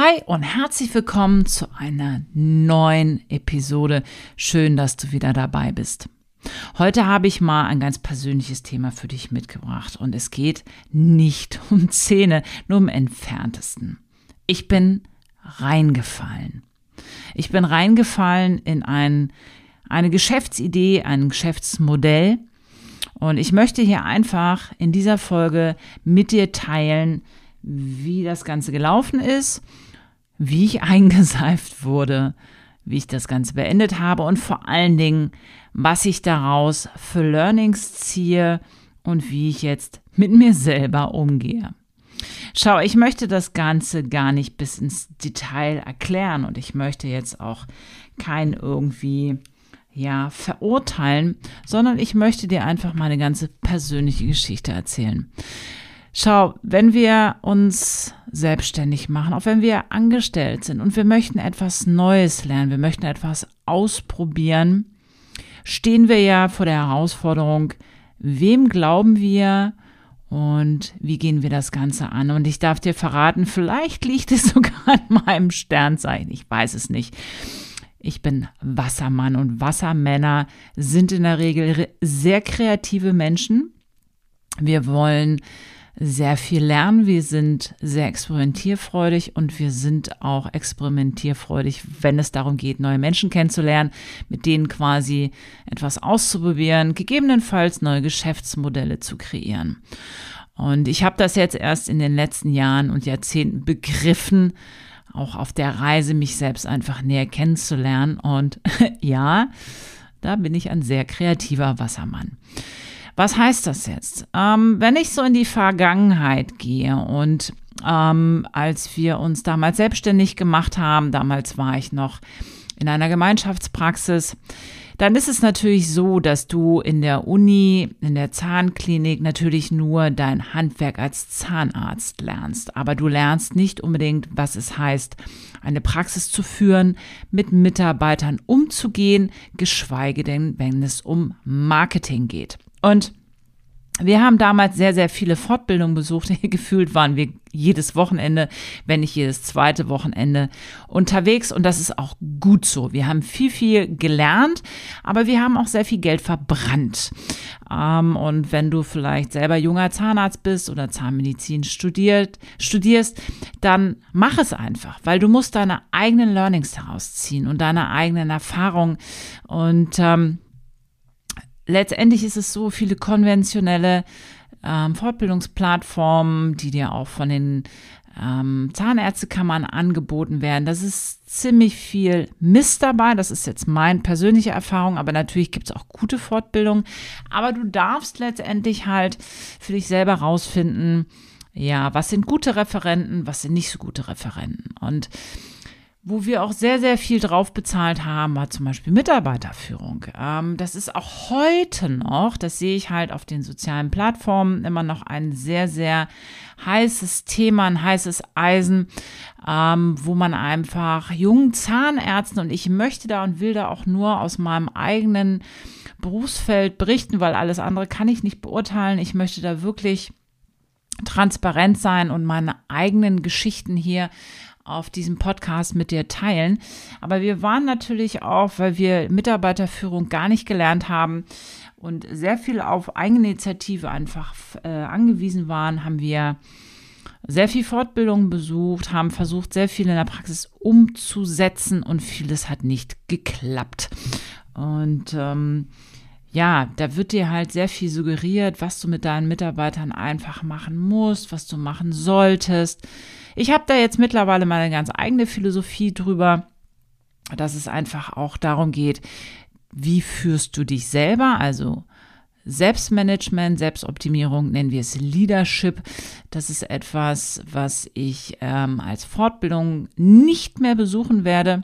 Hi und herzlich willkommen zu einer neuen Episode. Schön, dass du wieder dabei bist. Heute habe ich mal ein ganz persönliches Thema für dich mitgebracht und es geht nicht um Zähne, nur im entferntesten. Ich bin reingefallen. Ich bin reingefallen in ein, eine Geschäftsidee, ein Geschäftsmodell und ich möchte hier einfach in dieser Folge mit dir teilen, wie das Ganze gelaufen ist, wie ich eingeseift wurde, wie ich das Ganze beendet habe und vor allen Dingen, was ich daraus für Learnings ziehe und wie ich jetzt mit mir selber umgehe. Schau, ich möchte das Ganze gar nicht bis ins Detail erklären und ich möchte jetzt auch kein irgendwie ja verurteilen, sondern ich möchte dir einfach meine ganze persönliche Geschichte erzählen. Schau, wenn wir uns selbstständig machen, auch wenn wir angestellt sind und wir möchten etwas Neues lernen, wir möchten etwas ausprobieren, stehen wir ja vor der Herausforderung, wem glauben wir und wie gehen wir das Ganze an? Und ich darf dir verraten, vielleicht liegt es sogar an meinem Sternzeichen, ich weiß es nicht. Ich bin Wassermann und Wassermänner sind in der Regel sehr kreative Menschen. Wir wollen sehr viel lernen. Wir sind sehr experimentierfreudig und wir sind auch experimentierfreudig, wenn es darum geht, neue Menschen kennenzulernen, mit denen quasi etwas auszuprobieren, gegebenenfalls neue Geschäftsmodelle zu kreieren. Und ich habe das jetzt erst in den letzten Jahren und Jahrzehnten begriffen, auch auf der Reise mich selbst einfach näher kennenzulernen. Und ja, da bin ich ein sehr kreativer Wassermann. Was heißt das jetzt? Ähm, wenn ich so in die Vergangenheit gehe und ähm, als wir uns damals selbstständig gemacht haben, damals war ich noch in einer Gemeinschaftspraxis, dann ist es natürlich so, dass du in der Uni, in der Zahnklinik natürlich nur dein Handwerk als Zahnarzt lernst. Aber du lernst nicht unbedingt, was es heißt, eine Praxis zu führen, mit Mitarbeitern umzugehen, geschweige denn, wenn es um Marketing geht. Und wir haben damals sehr, sehr viele Fortbildungen besucht. Gefühlt waren wir jedes Wochenende, wenn nicht jedes zweite Wochenende unterwegs. Und das ist auch gut so. Wir haben viel, viel gelernt, aber wir haben auch sehr viel Geld verbrannt. Ähm, und wenn du vielleicht selber junger Zahnarzt bist oder Zahnmedizin studiert, studierst, dann mach es einfach, weil du musst deine eigenen Learnings daraus ziehen und deine eigenen Erfahrungen. Und ähm, letztendlich ist es so, viele konventionelle ähm, Fortbildungsplattformen, die dir auch von den ähm, Zahnärztekammern angeboten werden. Das ist ziemlich viel Mist dabei. Das ist jetzt meine persönliche Erfahrung, aber natürlich gibt es auch gute Fortbildungen. Aber du darfst letztendlich halt für dich selber rausfinden, ja, was sind gute Referenten, was sind nicht so gute Referenten. Und wo wir auch sehr, sehr viel drauf bezahlt haben, war zum Beispiel Mitarbeiterführung. Ähm, das ist auch heute noch, das sehe ich halt auf den sozialen Plattformen, immer noch ein sehr, sehr heißes Thema, ein heißes Eisen, ähm, wo man einfach jungen Zahnärzten, und ich möchte da und will da auch nur aus meinem eigenen Berufsfeld berichten, weil alles andere kann ich nicht beurteilen. Ich möchte da wirklich transparent sein und meine eigenen Geschichten hier auf diesem Podcast mit dir teilen. Aber wir waren natürlich auch, weil wir Mitarbeiterführung gar nicht gelernt haben und sehr viel auf Eigeninitiative einfach äh, angewiesen waren, haben wir sehr viel Fortbildung besucht, haben versucht, sehr viel in der Praxis umzusetzen und vieles hat nicht geklappt. Und ähm, ja, da wird dir halt sehr viel suggeriert, was du mit deinen Mitarbeitern einfach machen musst, was du machen solltest. Ich habe da jetzt mittlerweile meine ganz eigene Philosophie drüber, dass es einfach auch darum geht, wie führst du dich selber, also Selbstmanagement, Selbstoptimierung, nennen wir es Leadership. Das ist etwas, was ich ähm, als Fortbildung nicht mehr besuchen werde.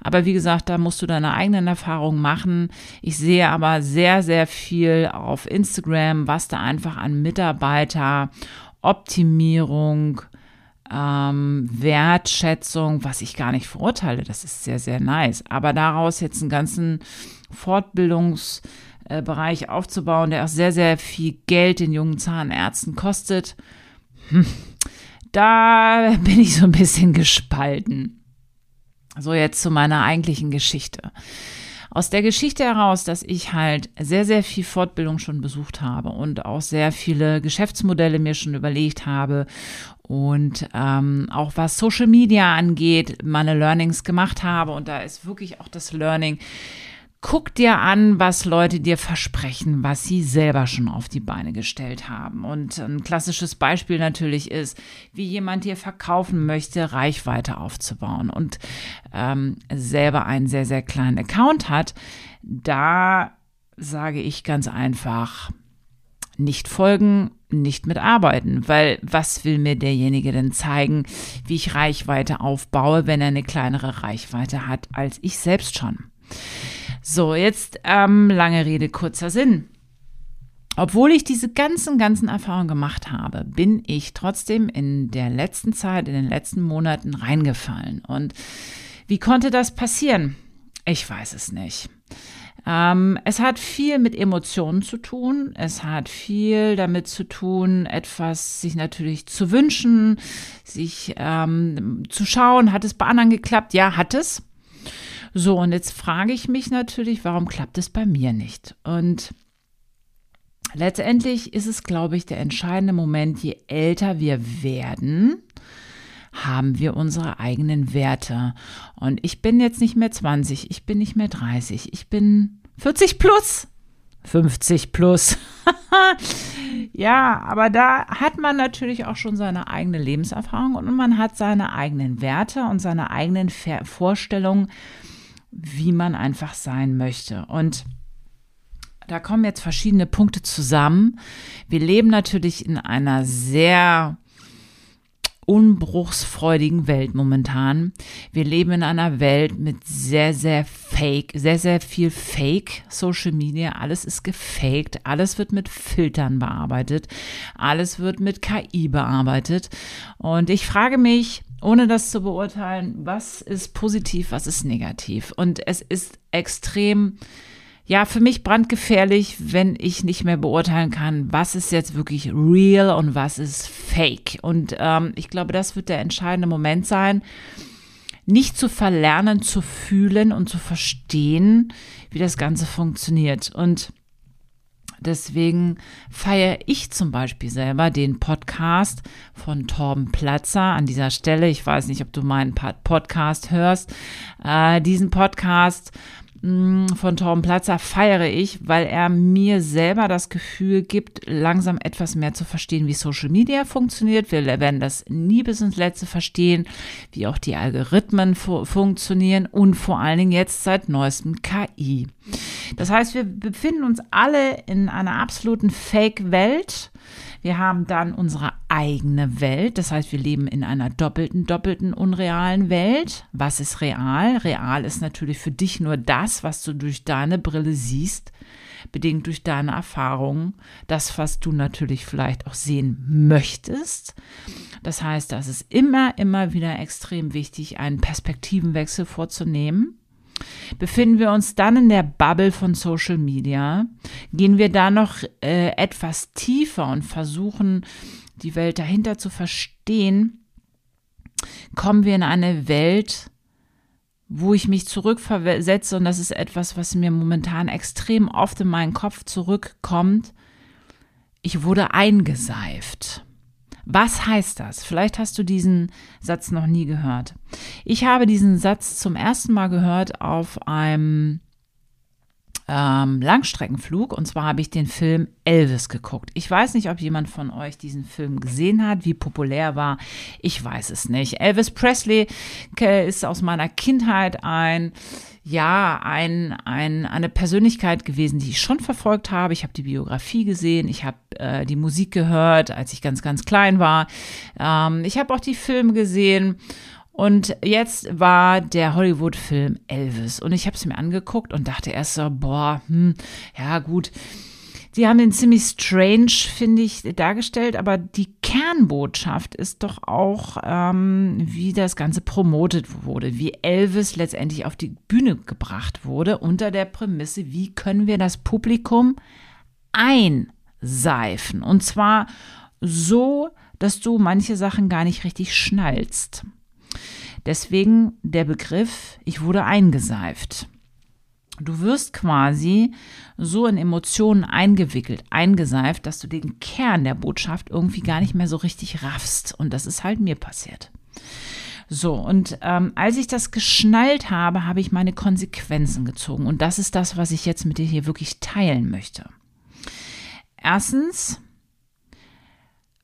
Aber wie gesagt, da musst du deine eigenen Erfahrungen machen. Ich sehe aber sehr, sehr viel auf Instagram, was da einfach an Mitarbeiter, Optimierung, ähm, Wertschätzung, was ich gar nicht verurteile, das ist sehr, sehr nice. Aber daraus jetzt einen ganzen Fortbildungs- Bereich aufzubauen, der auch sehr, sehr viel Geld den jungen Zahnärzten kostet, hm, da bin ich so ein bisschen gespalten. So jetzt zu meiner eigentlichen Geschichte. Aus der Geschichte heraus, dass ich halt sehr, sehr viel Fortbildung schon besucht habe und auch sehr viele Geschäftsmodelle mir schon überlegt habe und ähm, auch was Social Media angeht, meine Learnings gemacht habe und da ist wirklich auch das Learning, Guck dir an, was Leute dir versprechen, was sie selber schon auf die Beine gestellt haben. Und ein klassisches Beispiel natürlich ist, wie jemand dir verkaufen möchte, Reichweite aufzubauen und ähm, selber einen sehr, sehr kleinen Account hat. Da sage ich ganz einfach, nicht folgen, nicht mitarbeiten, weil was will mir derjenige denn zeigen, wie ich Reichweite aufbaue, wenn er eine kleinere Reichweite hat als ich selbst schon? So, jetzt ähm, lange Rede, kurzer Sinn. Obwohl ich diese ganzen, ganzen Erfahrungen gemacht habe, bin ich trotzdem in der letzten Zeit, in den letzten Monaten reingefallen. Und wie konnte das passieren? Ich weiß es nicht. Ähm, es hat viel mit Emotionen zu tun. Es hat viel damit zu tun, etwas sich natürlich zu wünschen, sich ähm, zu schauen, hat es bei anderen geklappt? Ja, hat es. So, und jetzt frage ich mich natürlich, warum klappt es bei mir nicht? Und letztendlich ist es, glaube ich, der entscheidende Moment, je älter wir werden, haben wir unsere eigenen Werte. Und ich bin jetzt nicht mehr 20, ich bin nicht mehr 30, ich bin 40 plus. 50 plus. ja, aber da hat man natürlich auch schon seine eigene Lebenserfahrung und man hat seine eigenen Werte und seine eigenen Vorstellungen, wie man einfach sein möchte. Und da kommen jetzt verschiedene Punkte zusammen. Wir leben natürlich in einer sehr unbruchsfreudigen Welt momentan. Wir leben in einer Welt mit sehr, sehr fake, sehr, sehr viel Fake Social Media. Alles ist gefaked. Alles wird mit Filtern bearbeitet. Alles wird mit KI bearbeitet. Und ich frage mich, ohne das zu beurteilen, was ist positiv, was ist negativ. Und es ist extrem, ja, für mich brandgefährlich, wenn ich nicht mehr beurteilen kann, was ist jetzt wirklich real und was ist fake. Und ähm, ich glaube, das wird der entscheidende Moment sein, nicht zu verlernen, zu fühlen und zu verstehen, wie das Ganze funktioniert. Und Deswegen feiere ich zum Beispiel selber den Podcast von Torben Platzer an dieser Stelle. Ich weiß nicht, ob du meinen Podcast hörst. Äh, diesen Podcast von Torben Platzer feiere ich, weil er mir selber das Gefühl gibt, langsam etwas mehr zu verstehen, wie Social Media funktioniert. Wir werden das nie bis ins Letzte verstehen, wie auch die Algorithmen fu funktionieren und vor allen Dingen jetzt seit neuestem KI. Das heißt, wir befinden uns alle in einer absoluten Fake-Welt wir haben dann unsere eigene Welt. Das heißt, wir leben in einer doppelten, doppelten unrealen Welt. Was ist real? Real ist natürlich für dich nur das, was du durch deine Brille siehst, bedingt durch deine Erfahrungen. Das, was du natürlich vielleicht auch sehen möchtest. Das heißt, das ist immer, immer wieder extrem wichtig, einen Perspektivenwechsel vorzunehmen. Befinden wir uns dann in der Bubble von Social Media, gehen wir da noch äh, etwas tiefer und versuchen, die Welt dahinter zu verstehen, kommen wir in eine Welt, wo ich mich zurückversetze und das ist etwas, was mir momentan extrem oft in meinen Kopf zurückkommt. Ich wurde eingeseift. Was heißt das? Vielleicht hast du diesen Satz noch nie gehört. Ich habe diesen Satz zum ersten Mal gehört auf einem ähm, Langstreckenflug und zwar habe ich den Film Elvis geguckt. Ich weiß nicht, ob jemand von euch diesen Film gesehen hat, wie populär war. Ich weiß es nicht. Elvis Presley ist aus meiner Kindheit ein ja, ein, ein, eine Persönlichkeit gewesen, die ich schon verfolgt habe. Ich habe die Biografie gesehen, ich habe äh, die Musik gehört, als ich ganz, ganz klein war. Ähm, ich habe auch die Filme gesehen. Und jetzt war der Hollywood-Film Elvis. Und ich habe es mir angeguckt und dachte erst so, boah, hm, ja gut Sie haben den ziemlich strange, finde ich, dargestellt, aber die Kernbotschaft ist doch auch, ähm, wie das Ganze promotet wurde, wie Elvis letztendlich auf die Bühne gebracht wurde, unter der Prämisse, wie können wir das Publikum einseifen. Und zwar so, dass du manche Sachen gar nicht richtig schnallst. Deswegen der Begriff, ich wurde eingeseift. Du wirst quasi so in Emotionen eingewickelt, eingeseift, dass du den Kern der Botschaft irgendwie gar nicht mehr so richtig raffst. Und das ist halt mir passiert. So, und ähm, als ich das geschnallt habe, habe ich meine Konsequenzen gezogen. Und das ist das, was ich jetzt mit dir hier wirklich teilen möchte. Erstens,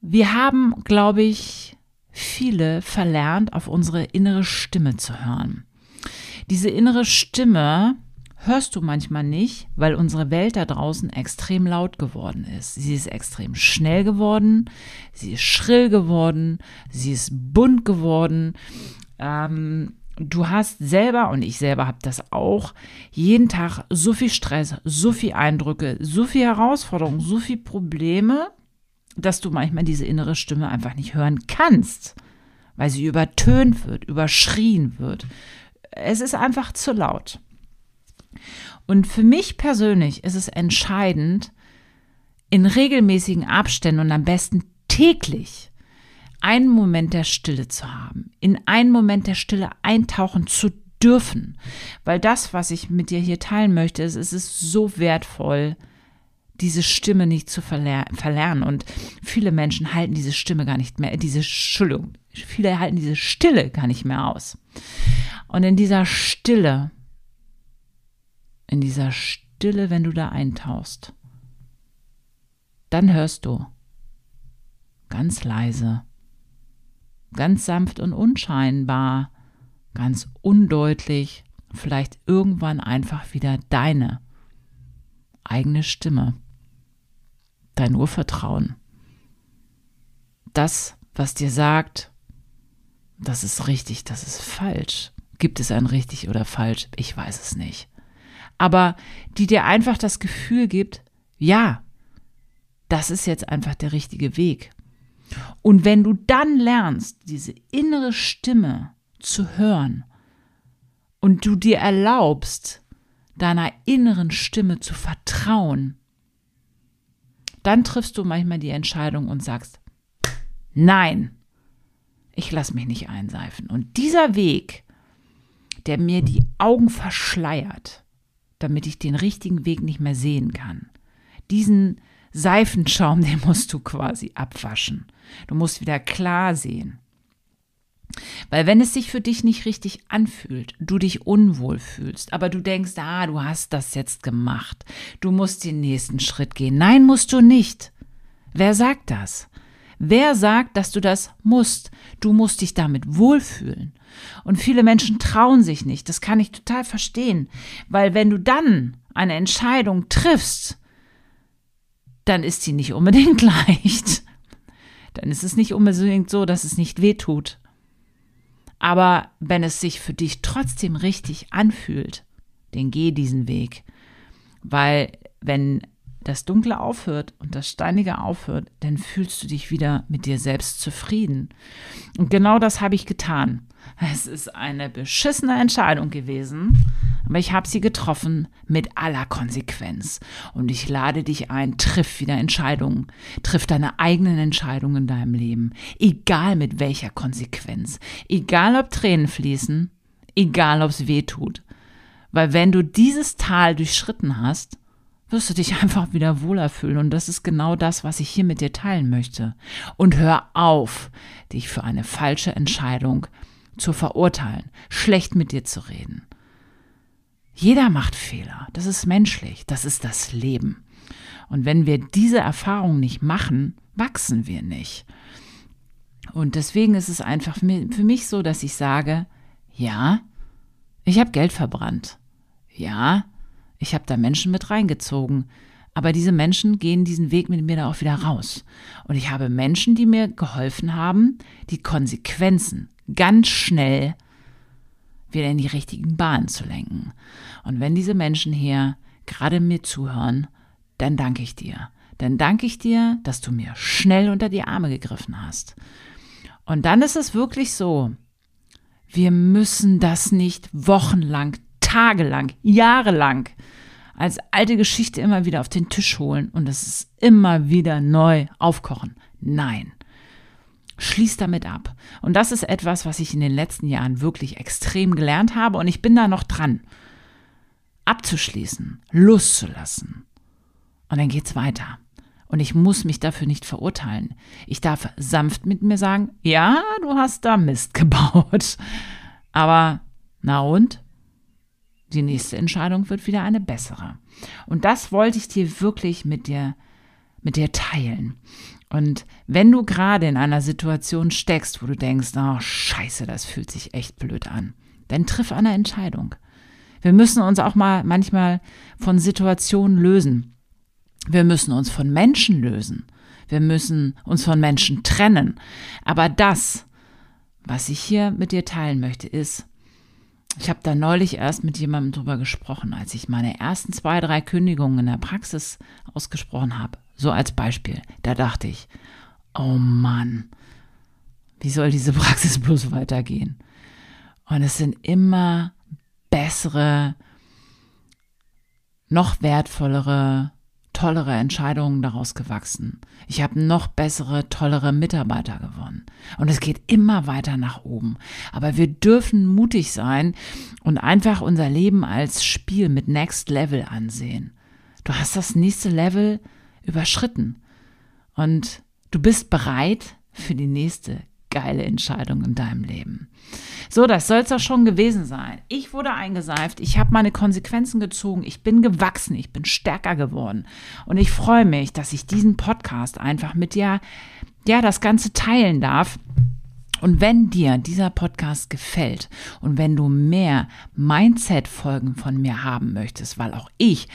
wir haben, glaube ich, viele verlernt, auf unsere innere Stimme zu hören. Diese innere Stimme hörst du manchmal nicht, weil unsere Welt da draußen extrem laut geworden ist. Sie ist extrem schnell geworden, sie ist schrill geworden, sie ist bunt geworden. Ähm, du hast selber, und ich selber habe das auch, jeden Tag so viel Stress, so viel Eindrücke, so viel Herausforderungen, so viel Probleme, dass du manchmal diese innere Stimme einfach nicht hören kannst, weil sie übertönt wird, überschrien wird. Es ist einfach zu laut. Und für mich persönlich ist es entscheidend, in regelmäßigen Abständen und am besten täglich einen Moment der Stille zu haben, in einen Moment der Stille eintauchen zu dürfen, weil das, was ich mit dir hier teilen möchte, ist, es ist so wertvoll, diese Stimme nicht zu verler verlernen. Und viele Menschen halten diese Stimme gar nicht mehr, diese Entschuldigung, viele halten diese Stille gar nicht mehr aus. Und in dieser Stille in dieser Stille, wenn du da eintauchst, dann hörst du ganz leise, ganz sanft und unscheinbar, ganz undeutlich, vielleicht irgendwann einfach wieder deine eigene Stimme, dein Urvertrauen. Das, was dir sagt, das ist richtig, das ist falsch. Gibt es ein richtig oder falsch? Ich weiß es nicht aber die dir einfach das Gefühl gibt, ja, das ist jetzt einfach der richtige Weg. Und wenn du dann lernst, diese innere Stimme zu hören und du dir erlaubst, deiner inneren Stimme zu vertrauen, dann triffst du manchmal die Entscheidung und sagst, nein, ich lasse mich nicht einseifen. Und dieser Weg, der mir die Augen verschleiert, damit ich den richtigen Weg nicht mehr sehen kann. Diesen Seifenschaum, den musst du quasi abwaschen. Du musst wieder klar sehen. Weil wenn es sich für dich nicht richtig anfühlt, du dich unwohl fühlst, aber du denkst, ah, du hast das jetzt gemacht, du musst den nächsten Schritt gehen. Nein, musst du nicht. Wer sagt das? Wer sagt, dass du das musst? Du musst dich damit wohlfühlen. Und viele Menschen trauen sich nicht. Das kann ich total verstehen. Weil wenn du dann eine Entscheidung triffst, dann ist sie nicht unbedingt leicht. Dann ist es nicht unbedingt so, dass es nicht weh tut. Aber wenn es sich für dich trotzdem richtig anfühlt, dann geh diesen Weg. Weil wenn das Dunkle aufhört und das Steinige aufhört, dann fühlst du dich wieder mit dir selbst zufrieden. Und genau das habe ich getan. Es ist eine beschissene Entscheidung gewesen, aber ich habe sie getroffen mit aller Konsequenz. Und ich lade dich ein, triff wieder Entscheidungen, triff deine eigenen Entscheidungen in deinem Leben, egal mit welcher Konsequenz, egal ob Tränen fließen, egal ob es weh tut. Weil wenn du dieses Tal durchschritten hast, wirst du dich einfach wieder wohler fühlen. Und das ist genau das, was ich hier mit dir teilen möchte. Und hör auf, dich für eine falsche Entscheidung zu verurteilen, schlecht mit dir zu reden. Jeder macht Fehler. Das ist menschlich. Das ist das Leben. Und wenn wir diese Erfahrung nicht machen, wachsen wir nicht. Und deswegen ist es einfach für mich so, dass ich sage, ja, ich habe Geld verbrannt. Ja, ich habe da Menschen mit reingezogen. Aber diese Menschen gehen diesen Weg mit mir da auch wieder raus. Und ich habe Menschen, die mir geholfen haben, die Konsequenzen ganz schnell wieder in die richtigen Bahnen zu lenken. Und wenn diese Menschen hier gerade mir zuhören, dann danke ich dir. Dann danke ich dir, dass du mir schnell unter die Arme gegriffen hast. Und dann ist es wirklich so, wir müssen das nicht wochenlang, tagelang, jahrelang als alte Geschichte immer wieder auf den Tisch holen und es ist immer wieder neu aufkochen. Nein. Schließ damit ab. Und das ist etwas, was ich in den letzten Jahren wirklich extrem gelernt habe und ich bin da noch dran. Abzuschließen, loszulassen. Und dann geht's weiter. Und ich muss mich dafür nicht verurteilen. Ich darf sanft mit mir sagen, ja, du hast da Mist gebaut. Aber na und? Die nächste Entscheidung wird wieder eine bessere. Und das wollte ich dir wirklich mit dir, mit dir teilen. Und wenn du gerade in einer Situation steckst, wo du denkst, oh scheiße, das fühlt sich echt blöd an, dann triff eine Entscheidung. Wir müssen uns auch mal manchmal von Situationen lösen. Wir müssen uns von Menschen lösen. Wir müssen uns von Menschen trennen. Aber das, was ich hier mit dir teilen möchte, ist, ich habe da neulich erst mit jemandem drüber gesprochen, als ich meine ersten zwei, drei Kündigungen in der Praxis ausgesprochen habe. So als Beispiel. Da dachte ich, oh Mann, wie soll diese Praxis bloß weitergehen? Und es sind immer bessere, noch wertvollere, tollere Entscheidungen daraus gewachsen. Ich habe noch bessere, tollere Mitarbeiter gewonnen. Und es geht immer weiter nach oben. Aber wir dürfen mutig sein und einfach unser Leben als Spiel mit Next Level ansehen. Du hast das nächste Level überschritten. Und du bist bereit für die nächste geile Entscheidung in deinem Leben. So, das soll es auch schon gewesen sein. Ich wurde eingeseift, ich habe meine Konsequenzen gezogen, ich bin gewachsen, ich bin stärker geworden. Und ich freue mich, dass ich diesen Podcast einfach mit dir, ja, das Ganze teilen darf. Und wenn dir dieser Podcast gefällt und wenn du mehr Mindset-Folgen von mir haben möchtest, weil auch ich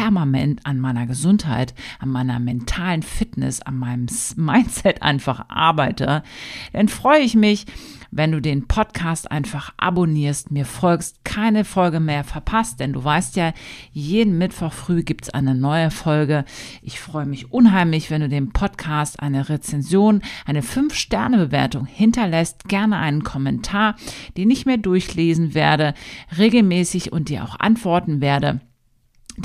permanent an meiner Gesundheit, an meiner mentalen Fitness, an meinem Mindset einfach arbeite, dann freue ich mich, wenn du den Podcast einfach abonnierst, mir folgst, keine Folge mehr verpasst, denn du weißt ja, jeden Mittwoch früh gibt es eine neue Folge. Ich freue mich unheimlich, wenn du dem Podcast eine Rezension, eine 5-Sterne-Bewertung hinterlässt, gerne einen Kommentar, den ich mir durchlesen werde, regelmäßig und dir auch antworten werde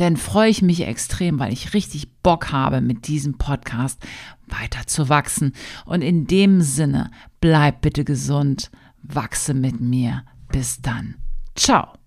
dann freue ich mich extrem, weil ich richtig Bock habe, mit diesem Podcast weiter zu wachsen. Und in dem Sinne, bleib bitte gesund, wachse mit mir. Bis dann. Ciao.